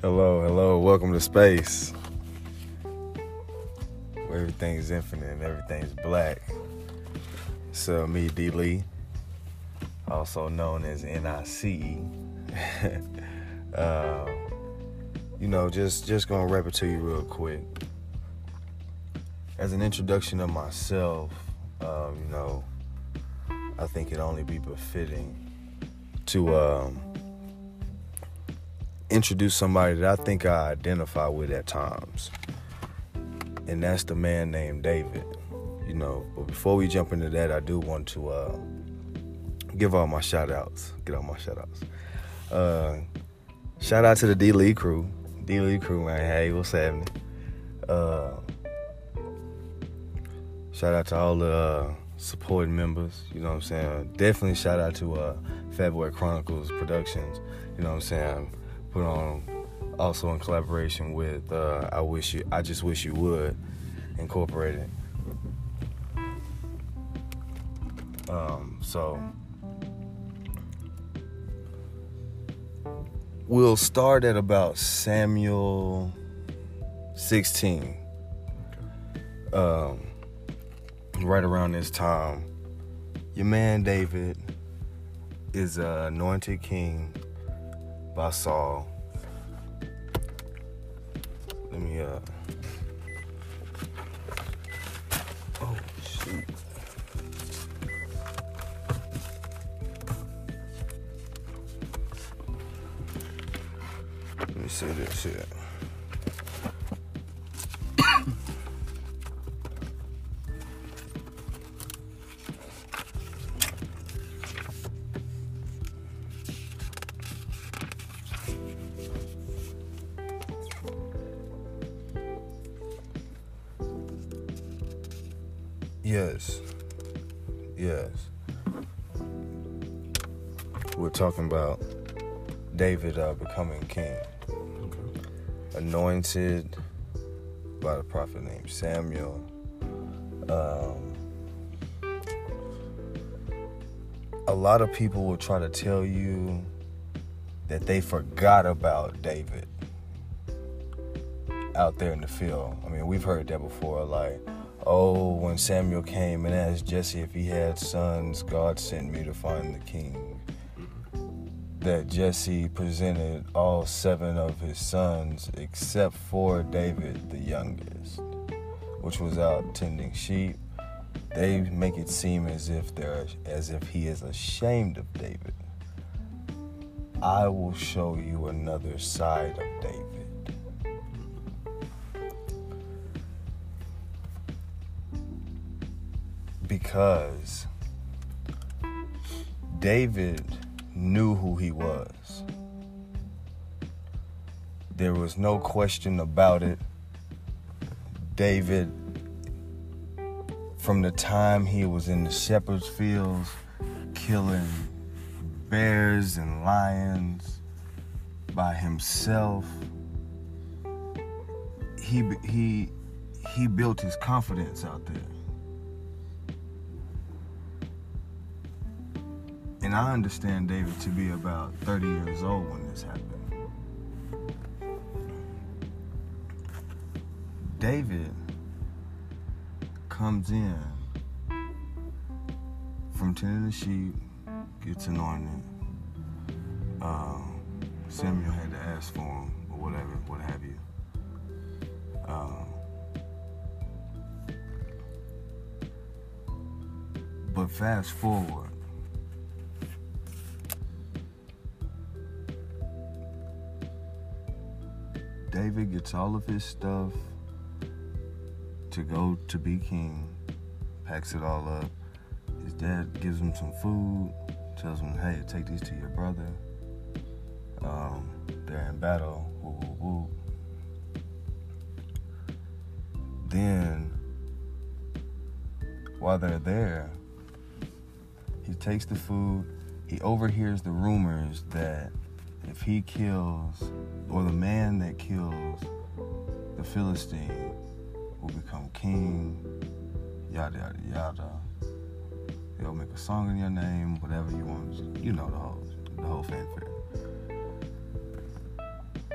Hello, hello, welcome to space. Where everything is infinite and everything's black. So me, D Lee, also known as NICE. uh, you know, just just gonna rap it to you real quick. As an introduction of myself, um, you know, I think it only be befitting to um, introduce somebody that I think I identify with at times. And that's the man named David. You know, but before we jump into that, I do want to uh, give all my shout outs. Get all my shout outs. Uh, shout out to the D Lee crew. D Lee crew, man. Hey, what's happening? Uh, shout out to all the uh, supporting members. You know what I'm saying? Definitely shout out to uh, Fat Boy Chronicles Productions. You know what I'm saying? Put on also in collaboration with uh, I wish you I just wish you would incorporated. Um, so we'll start at about Samuel 16. Um, right around this time, your man David is anointed king by saw. Let me uh Oh shoot. Let me see this here. Yes. Yes. We're talking about David uh, becoming king. Anointed by the prophet named Samuel. Um, a lot of people will try to tell you that they forgot about David out there in the field. I mean, we've heard that before. Like, oh, when Samuel came and asked Jesse if he had sons, God sent me to find the king. That Jesse presented all seven of his sons except for David, the youngest, which was out tending sheep. They make it seem as if they're as if he is ashamed of David. I will show you another side of David. Because David knew who he was. There was no question about it. David, from the time he was in the shepherd's fields, killing bears and lions by himself, he he he built his confidence out there. And I understand David to be about 30 years old when this happened. David comes in from tending the sheep, gets anointed. Um, Samuel had to ask for him, or whatever, what have you. Um, but fast forward David gets all of his stuff to go to be king, packs it all up. His dad gives him some food, tells him, hey, take these to your brother. Um, they're in battle, woo woo woo. Then, while they're there, he takes the food, he overhears the rumors that if he kills, or the man that kills the Philistine will become king, yada yada yada. They'll make a song in your name, whatever you want. You know the whole the whole fanfare.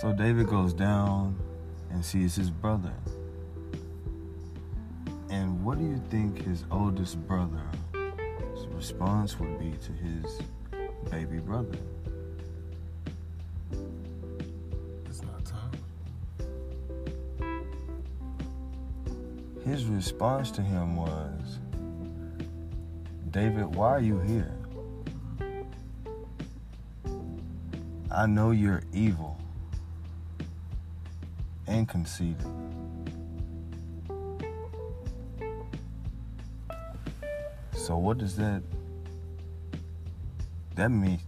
So David goes down and sees his brother. And what do you think his oldest brother's response would be to his baby brother? His response to him was, David, why are you here? I know you're evil and conceited. So what does that that mean?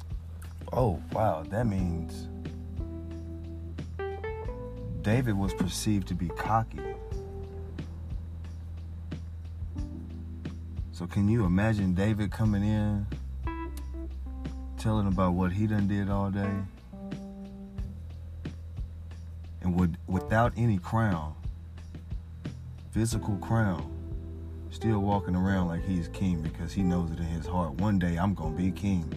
Oh, wow, that means David was perceived to be cocky. Can you imagine David coming in telling about what he done did all day? And would without any crown, physical crown, still walking around like he's king because he knows it in his heart. One day I'm gonna be king.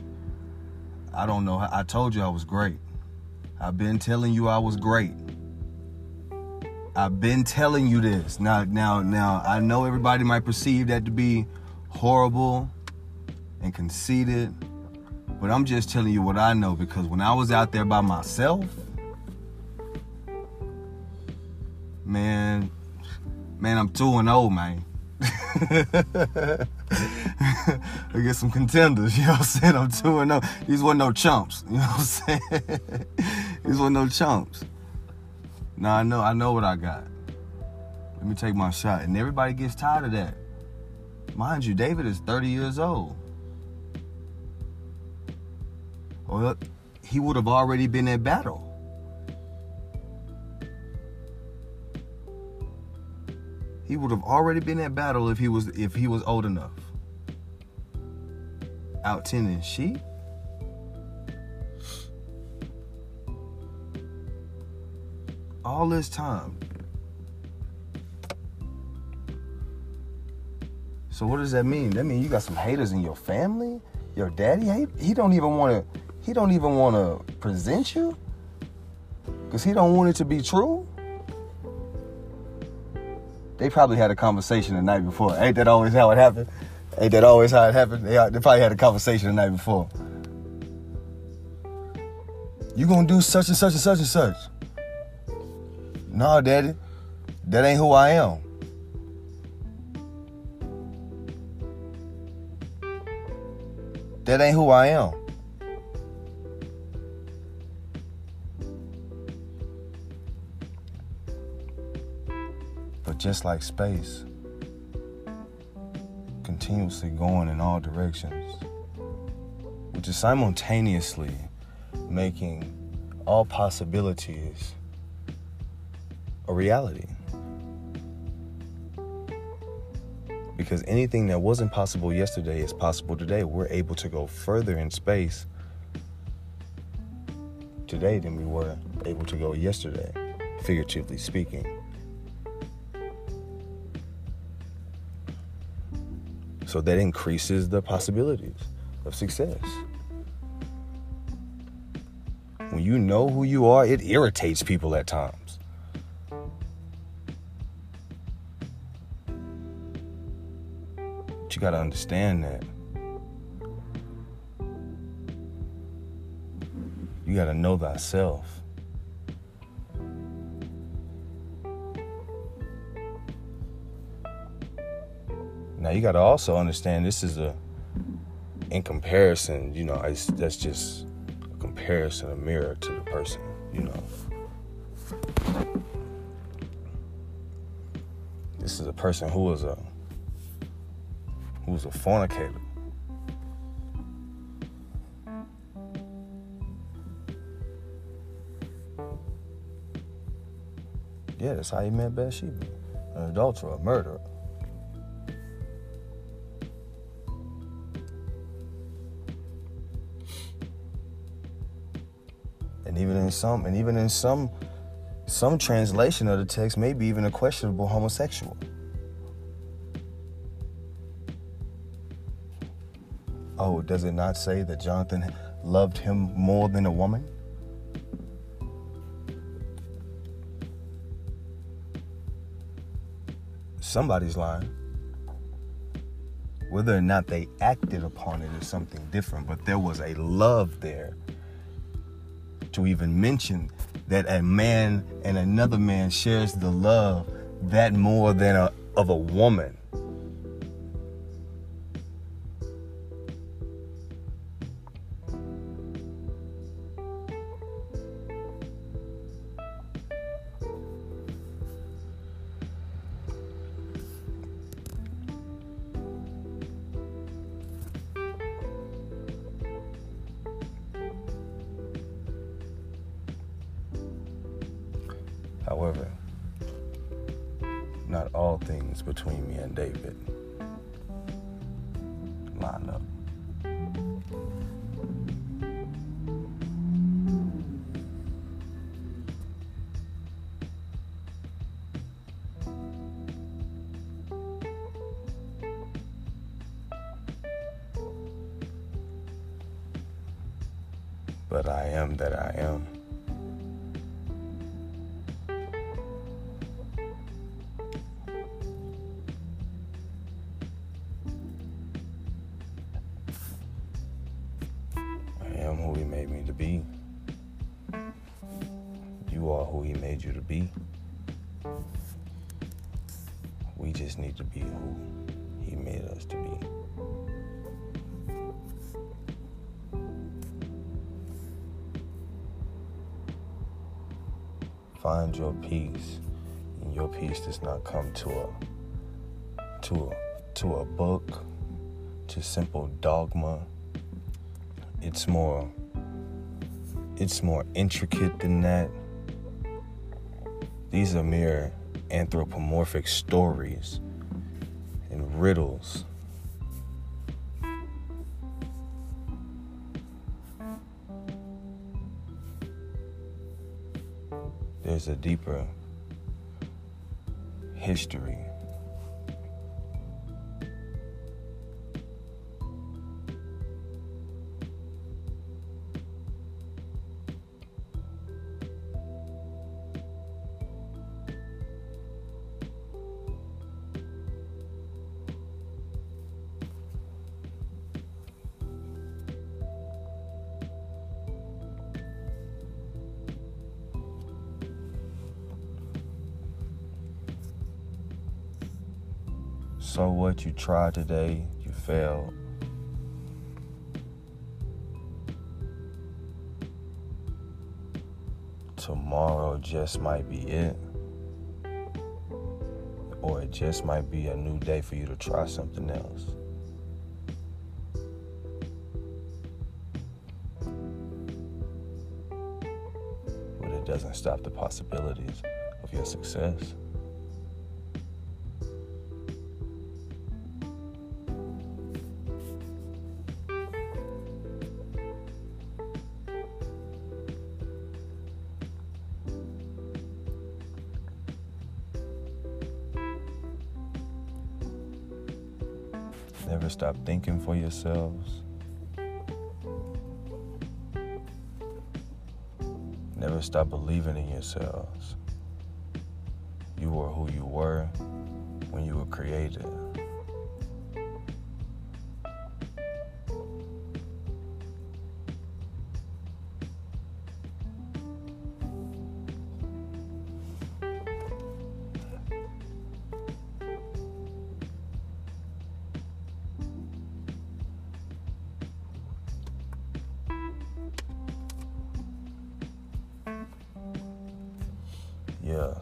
I don't know. I told you I was great. I've been telling you I was great. I've been telling you this. Now, now, now. I know everybody might perceive that to be horrible and conceited, but I'm just telling you what I know because when I was out there by myself, man, man, I'm two and old, man. I get some contenders, you know what I'm saying? I'm 2 and 0. These weren't no chumps, you know what I'm saying? These weren't no chumps. Now I know I know what I got. Let me take my shot. And everybody gets tired of that. Mind you, David is 30 years old. Well, he would have already been at battle. He would have already been at battle if he was if he was old enough. Out tending sheep. All this time. So what does that mean? That mean you got some haters in your family? Your daddy hate? He don't even want to he don't even want to present you? Cuz he don't want it to be true? they probably had a conversation the night before. Ain't that always how it happened? Ain't that always how it happened? They, they probably had a conversation the night before. You gonna do such and such and such and such. No, daddy. That ain't who I am. That ain't who I am. But just like space, continuously going in all directions, which is simultaneously making all possibilities a reality. Because anything that wasn't possible yesterday is possible today. We're able to go further in space today than we were able to go yesterday, figuratively speaking. So that increases the possibilities of success. When you know who you are, it irritates people at times. But you got to understand that. You got to know thyself. Now you got to also understand this is a, in comparison, you know, that's just a comparison, a mirror to the person, you know. This is a person who was a who was a fornicator. Yeah, that's how he met Bathsheba, an adulterer, a murderer. And even in some and even in some some translation of the text maybe even a questionable homosexual Oh, does it not say that Jonathan loved him more than a woman? Somebody's lying. Whether or not they acted upon it is something different, but there was a love there to even mention that a man and another man shares the love that more than a, of a woman However, not all things between me and David line up. But I am that I am. Need to be who he made us to be. Find your peace. And your peace does not come to a to a to a book, to simple dogma. It's more it's more intricate than that. These are mere anthropomorphic stories riddles. There's a deeper history. So what you tried today, you failed. Tomorrow just might be it. Or it just might be a new day for you to try something else. But it doesn't stop the possibilities of your success. Thinking for yourselves. Never stop believing in yourselves. You are who you were when you were created.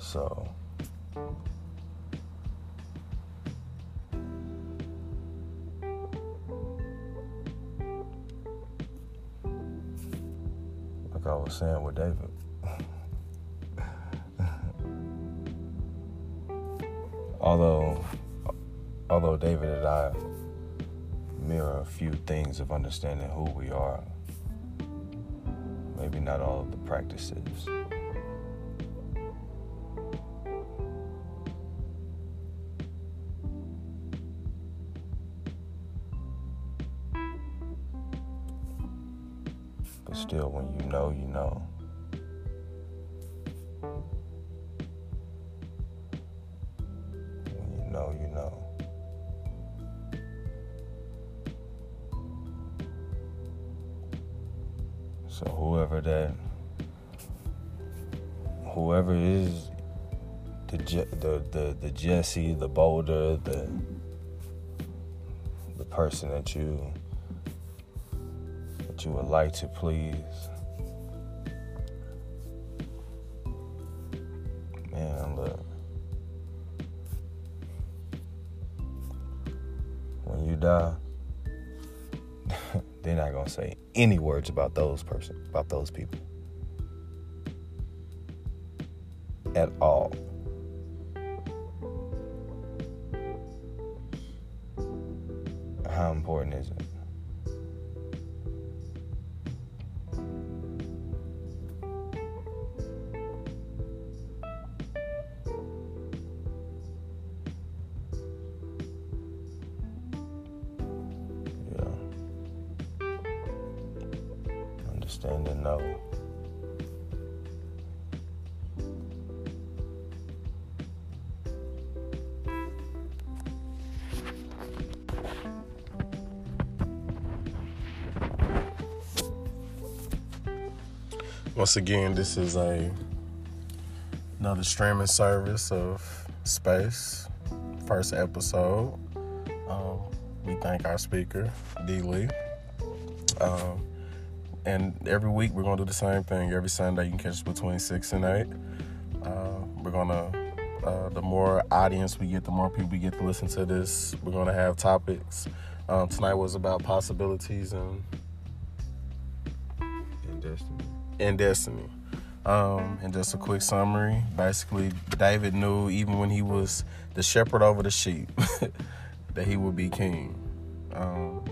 So like I was saying with David. although although David and I mirror a few things of understanding who we are, maybe not all of the practices. But still, when you know, you know. When you know, you know. So whoever that, whoever is the the the, the Jesse, the Boulder, the the person that you you would like to please. Man, look. When you die, they're not gonna say any words about those person about those people. At all. How important is it? Understand and know. Once again, this is a another streaming service of space. First episode. Um, we thank our speaker, D. Lee. Um, and every week we're gonna do the same thing. Every Sunday you can catch us between six and eight. Uh, we're gonna uh, the more audience we get, the more people we get to listen to this. We're gonna have topics. Um, tonight was about possibilities and And destiny. and Destiny. Um, and just a quick summary. Basically, David knew even when he was the shepherd over the sheep that he would be king. Um,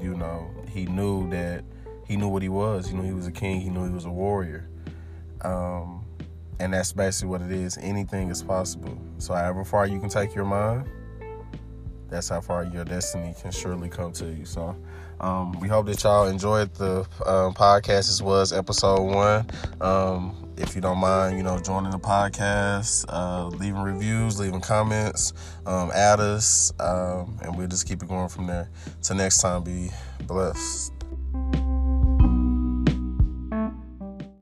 you know, he knew that he knew what he was. He knew he was a king. He knew he was a warrior. Um, and that's basically what it is. Anything is possible. So, however far you can take your mind, that's how far your destiny can surely come to you. So, um, we hope that y'all enjoyed the um, podcast. This was episode one. Um, if you don't mind, you know, joining the podcast, uh, leaving reviews, leaving comments, um, add us, um, and we'll just keep it going from there. Till next time, be blessed.